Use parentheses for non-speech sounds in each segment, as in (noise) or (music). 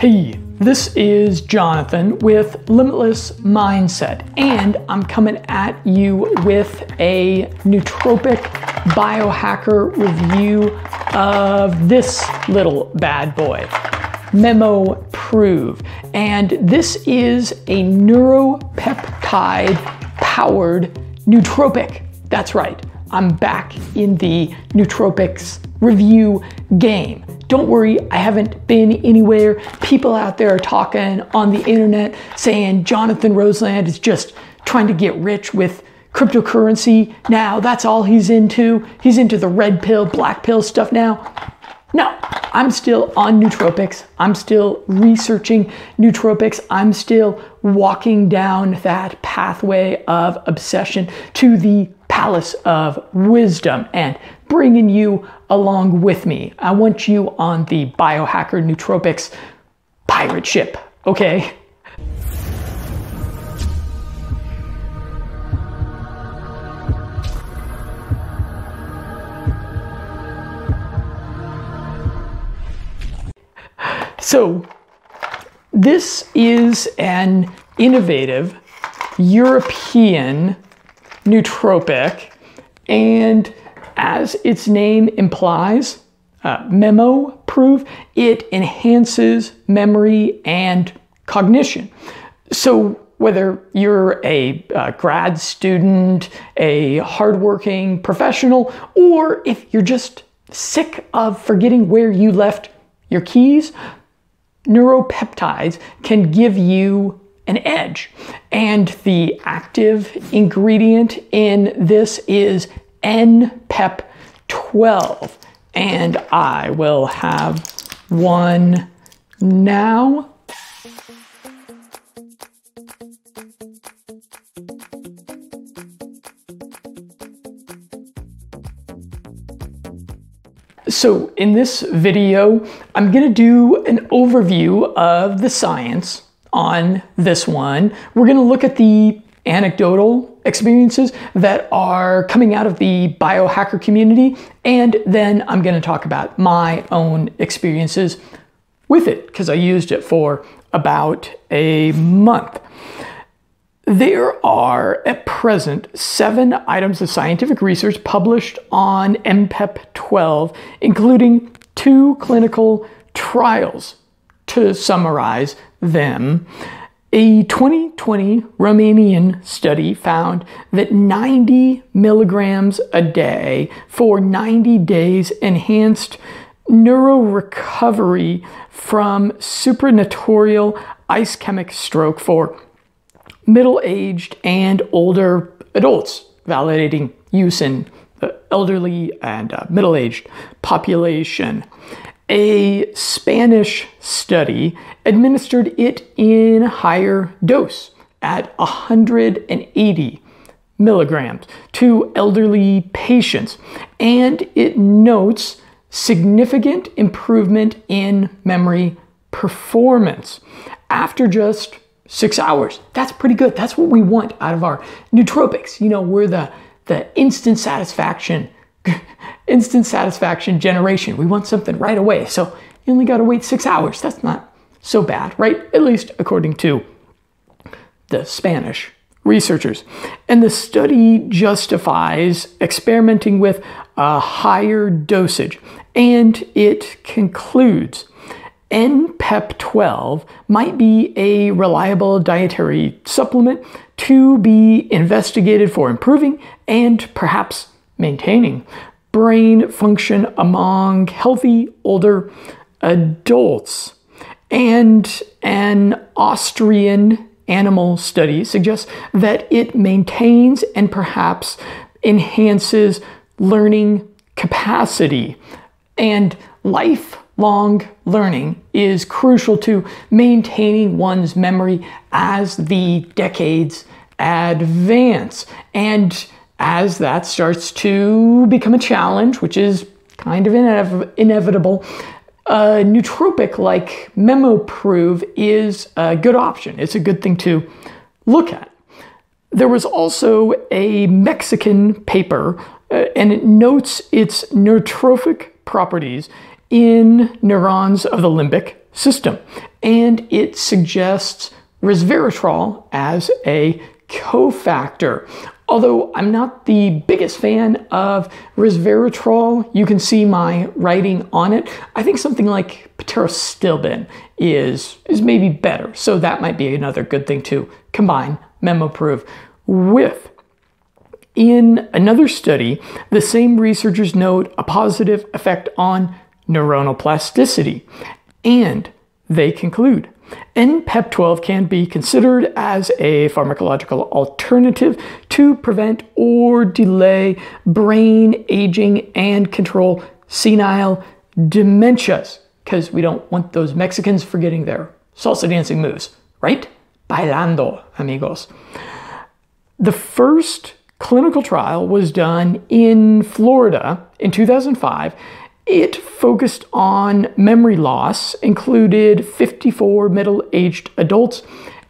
Hey, this is Jonathan with Limitless Mindset, and I'm coming at you with a nootropic biohacker review of this little bad boy, Memo Prove. And this is a neuropeptide powered nootropic. That's right, I'm back in the nootropics review game. Don't worry, I haven't been anywhere. People out there are talking on the internet saying Jonathan Roseland is just trying to get rich with cryptocurrency now. That's all he's into. He's into the red pill, black pill stuff now. No, I'm still on nootropics. I'm still researching nootropics. I'm still walking down that pathway of obsession to the palace of wisdom and bringing you along with me. I want you on the biohacker nootropics pirate ship, okay? So, this is an innovative European nootropic, and as its name implies, uh, memo proof, it enhances memory and cognition. So, whether you're a uh, grad student, a hardworking professional, or if you're just sick of forgetting where you left your keys, neuropeptides can give you an edge. And the active ingredient in this is NPEP12. And I will have one now. So in this video, I'm gonna do an overview of the science on this one. We're gonna look at the anecdotal experiences that are coming out of the biohacker community, and then I'm gonna talk about my own experiences with it, because I used it for about a month. There are at present seven items of scientific research published on NPEP 12, including two clinical trials. To summarize them, a 2020 Romanian study found that 90 milligrams a day for 90 days enhanced neurorecovery from supratentorial ischemic stroke for middle aged and older adults, validating use in the elderly and uh, middle aged population. A Spanish study administered it in higher dose at 180 milligrams to elderly patients, and it notes significant improvement in memory performance after just six hours. That's pretty good. That's what we want out of our nootropics. You know, we're the, the instant satisfaction, (laughs) instant satisfaction generation. We want something right away. So you only got to wait six hours. That's not so bad, right? At least according to the Spanish researchers. And the study justifies experimenting with a higher dosage. And it concludes NPEP12 might be a reliable dietary supplement to be investigated for improving and perhaps maintaining brain function among healthy older adults. And an Austrian animal study suggests that it maintains and perhaps enhances learning capacity and lifelong learning is crucial to maintaining one's memory as the decades advance. And as that starts to become a challenge, which is kind of inev- inevitable, a nootropic like MemoProve is a good option. It's a good thing to look at. There was also a Mexican paper, uh, and it notes its nootropic properties in neurons of the limbic system. And it suggests resveratrol as a cofactor. Although I'm not the biggest fan of resveratrol, you can see my writing on it. I think something like pterostilbene is, is maybe better. So that might be another good thing to combine Memoprove with. In another study, the same researchers note a positive effect on neuronal plasticity. And they conclude NPEP12 can be considered as a pharmacological alternative to prevent or delay brain aging and control senile dementias, because we don't want those Mexicans forgetting their salsa dancing moves, right? Bailando, amigos. The first clinical trial was done in Florida in 2005 it focused on memory loss, included 54 middle aged adults,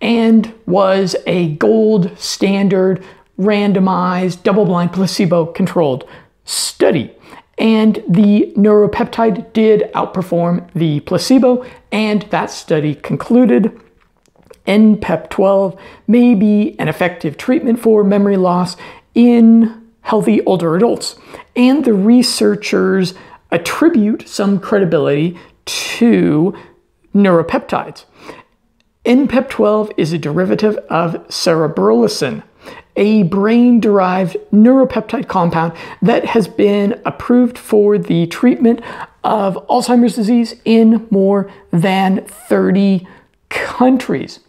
and was a gold standard randomized double blind placebo controlled study. And the neuropeptide did outperform the placebo, and that study concluded NPEP12 may be an effective treatment for memory loss in healthy older adults. And the researchers attribute some credibility to neuropeptides. NPEP12 is a derivative of cerebrolysin, a brain derived neuropeptide compound that has been approved for the treatment of Alzheimer's disease in more than 30 countries.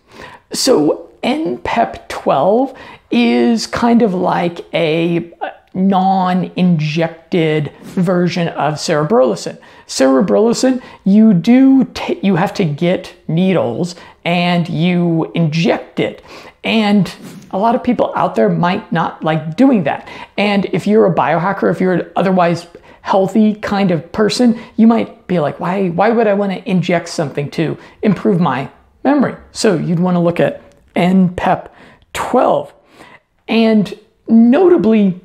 So, NPEP12 is kind of like a non-injected version of cerebrolysin. Cerebrolysin, you do you have to get needles and you inject it. And a lot of people out there might not like doing that. And if you're a biohacker, if you're an otherwise healthy kind of person, you might be like, why, why would I want to inject something to improve my memory? So you'd want to look at NPEP 12. And notably,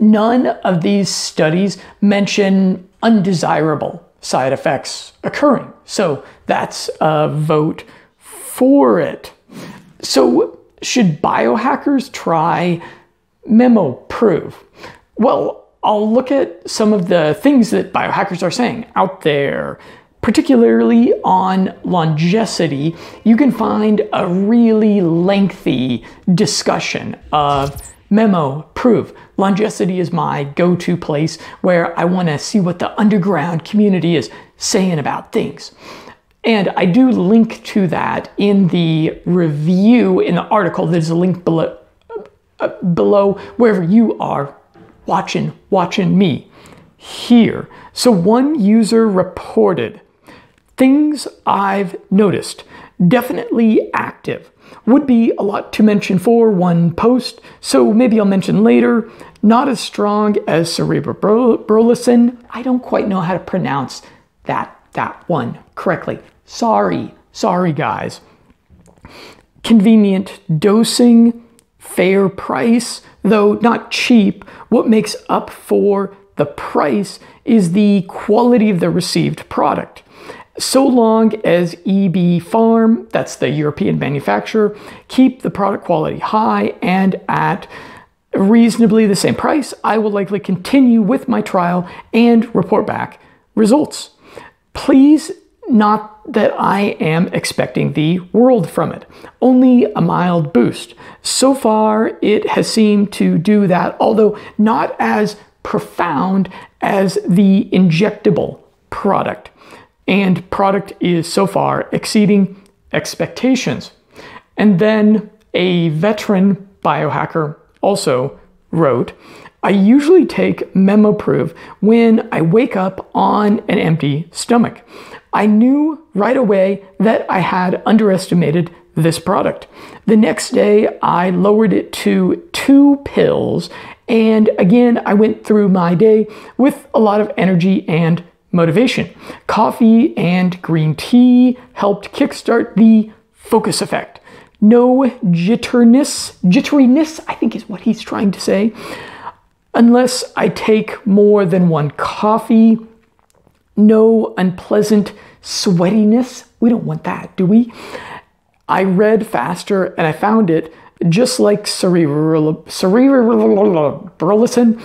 None of these studies mention undesirable side effects occurring. So that's a vote for it. So, should biohackers try Memoprove? Well, I'll look at some of the things that biohackers are saying out there. Particularly on Longecity, you can find a really lengthy discussion of Memoprove. Longecity is my go to place where I want to see what the underground community is saying about things. And I do link to that in the review in the article. There's a link below, uh, below wherever you are watching, watching me here. So one user reported things I've noticed definitely active would be a lot to mention for one post, so maybe I'll mention later. Not as strong as cerebrolysin. I don't quite know how to pronounce that, that one correctly. Sorry, sorry guys. Convenient dosing, fair price, though not cheap. What makes up for the price is the quality of the received product so long as EB Farm, that's the European manufacturer, keep the product quality high and at reasonably the same price, I will likely continue with my trial and report back results. Please not that I am expecting the world from it, only a mild boost. So far, it has seemed to do that, although not as profound as the injectable product and product is so far exceeding expectations. And then a veteran biohacker also wrote, I usually take Memoprove when I wake up on an empty stomach. I knew right away that I had underestimated this product. The next day, I lowered it to two pills, and again, I went through my day with a lot of energy and motivation. Coffee and green tea helped kickstart the focus effect. No jitterness, jitteriness, I think is what he's trying to say. Unless I take more than one coffee, no unpleasant sweatiness. We don't want that, do we? I read faster and I found it just like cerebral, cerebralism,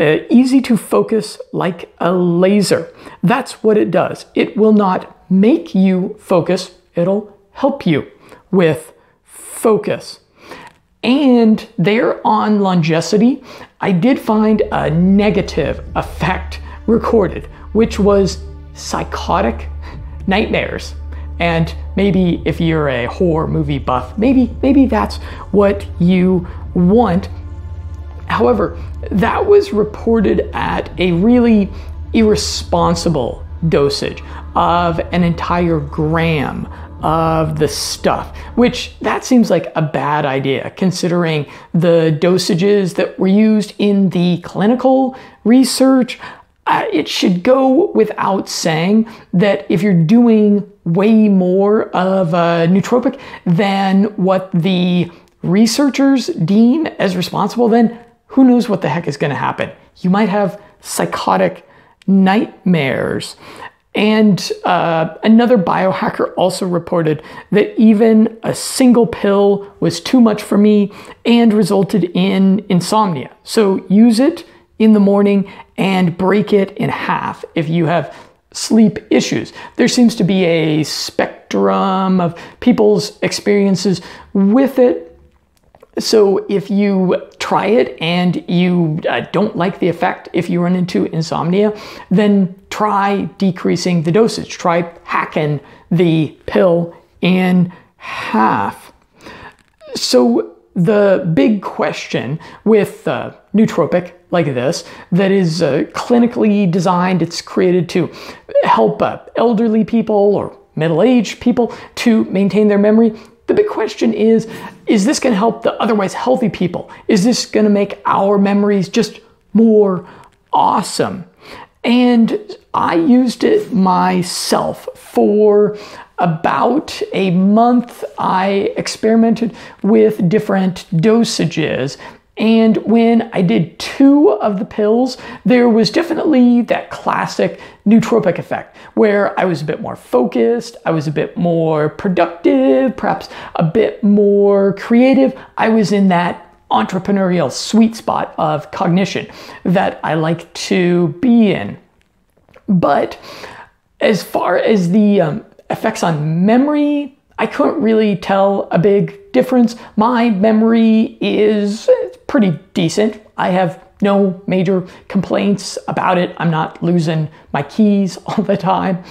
uh, easy to focus like a laser. That's what it does. It will not make you focus, it'll help you with focus. And there on Longecity, I did find a negative effect recorded, which was psychotic nightmares. And maybe if you're a horror movie buff, maybe maybe that's what you want. However, that was reported at a really irresponsible dosage of an entire gram of the stuff, which that seems like a bad idea considering the dosages that were used in the clinical research. Uh, it should go without saying that if you're doing way more of a nootropic than what the researchers deem as responsible, then who knows what the heck is going to happen? You might have psychotic nightmares. And uh, another biohacker also reported that even a single pill was too much for me and resulted in insomnia. So use it in the morning and break it in half if you have sleep issues. There seems to be a spectrum of people's experiences with it. So if you try it and you uh, don't like the effect, if you run into insomnia, then try decreasing the dosage. Try hacking the pill in half. So the big question with uh, nootropic like this that is uh, clinically designed, it's created to help uh, elderly people or middle-aged people to maintain their memory. The big question is, is this gonna help the otherwise healthy people? Is this gonna make our memories just more awesome? And I used it myself for about a month. I experimented with different dosages. And when I did two of the pills, there was definitely that classic nootropic effect where I was a bit more focused, I was a bit more productive, perhaps a bit more creative. I was in that entrepreneurial sweet spot of cognition that I like to be in. But as far as the um, effects on memory, I couldn't really tell a big difference. My memory is pretty decent. I have no major complaints about it. I'm not losing my keys (laughs) all the time.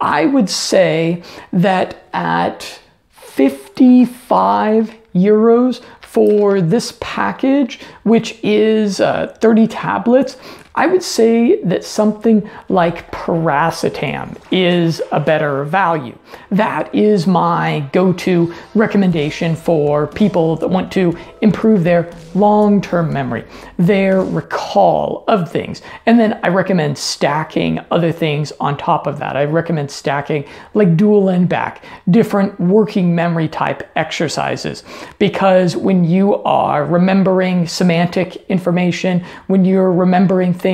I would say that at 55 euros for this package, which is uh, 30 tablets, I would say that something like piracetam is a better value. That is my go-to recommendation for people that want to improve their long-term memory, their recall of things. And then I recommend stacking other things on top of that. I recommend stacking like dual n-back, different working memory type exercises. Because when you are remembering semantic information, when you're remembering things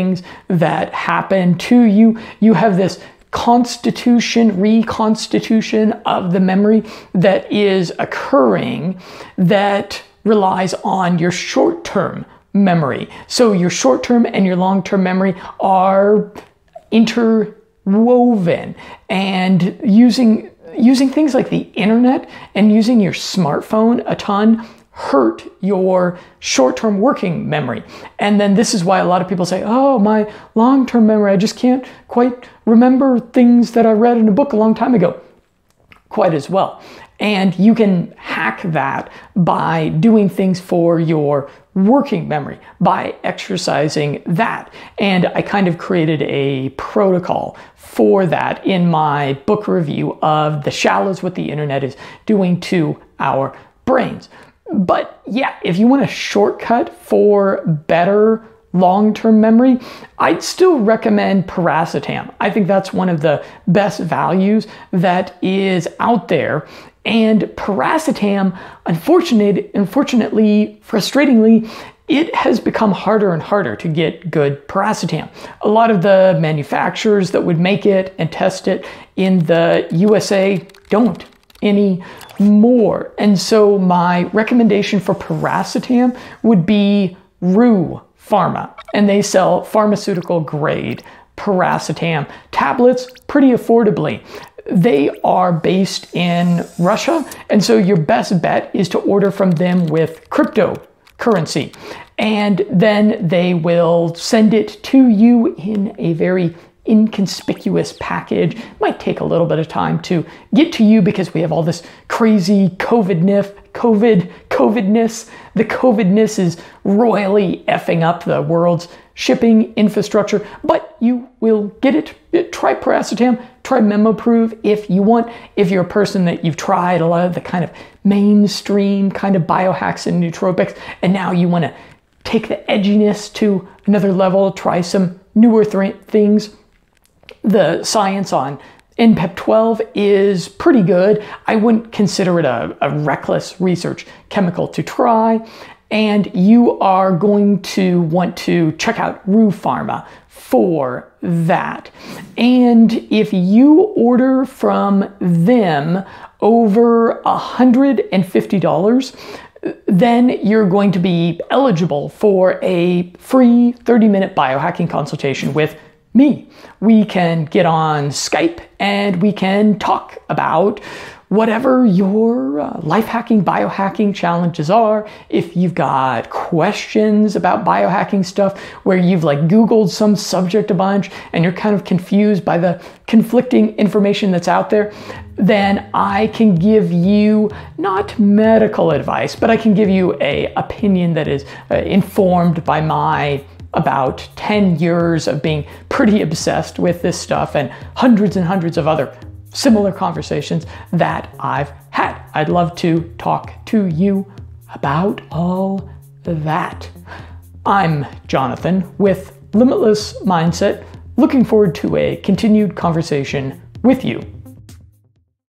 that happen to you. You have this constitution, reconstitution of the memory that is occurring that relies on your short term memory. So your short term and your long term memory are interwoven and using using things like the internet and using your smartphone a ton hurt your short term working memory. And then this is why a lot of people say, oh, my long term memory, I just can't quite remember things that I read in a book a long time ago quite as well. And you can hack that by doing things for your working memory, by exercising that. And I kind of created a protocol for that in my book review of The Shallows What the Internet is Doing to Our Brains. But yeah, if you want a shortcut for better long-term memory, I'd still recommend piracetam. I think that's one of the best values that is out there. And piracetam, unfortunately, unfortunately, frustratingly, it has become harder and harder to get good piracetam. A lot of the manufacturers that would make it and test it in the USA don't anymore. And so my recommendation for piracetam would be RU Pharma, and they sell pharmaceutical grade piracetam tablets pretty affordably. They are based in Russia, and so your best bet is to order from them with cryptocurrency. And then they will send it to you in a very inconspicuous package. Might take a little bit of time to get to you because we have all this crazy COVID nif, COVID, COVIDness. The COVIDness is royally effing up the world's shipping infrastructure, but you will get it. Try piracetam, try Memoprove if you want. If you're a person that you've tried a lot of the kind of mainstream kind of biohacks and nootropics, and now you want to take the edginess to another level, try some newer th- things the science on NPEP 12 is pretty good. I wouldn't consider it a, a, reckless research chemical to try. And you are going to want to check out RU Pharma for that. And if you order from them over $150, then you're going to be eligible for a free 30 minute biohacking consultation with me. We can get on Skype and we can talk about whatever your uh, life hacking, biohacking challenges are. If you've got questions about biohacking stuff where you've like Googled some subject a bunch and you're kind of confused by the conflicting information that's out there, then I can give you not medical advice, but I can give you a opinion that is uh, informed by my about 10 years of being pretty obsessed with this stuff and hundreds and hundreds of other similar conversations that I've had. I'd love to talk to you about all that. I'm Jonathan with Limitless Mindset, looking forward to a continued conversation with you.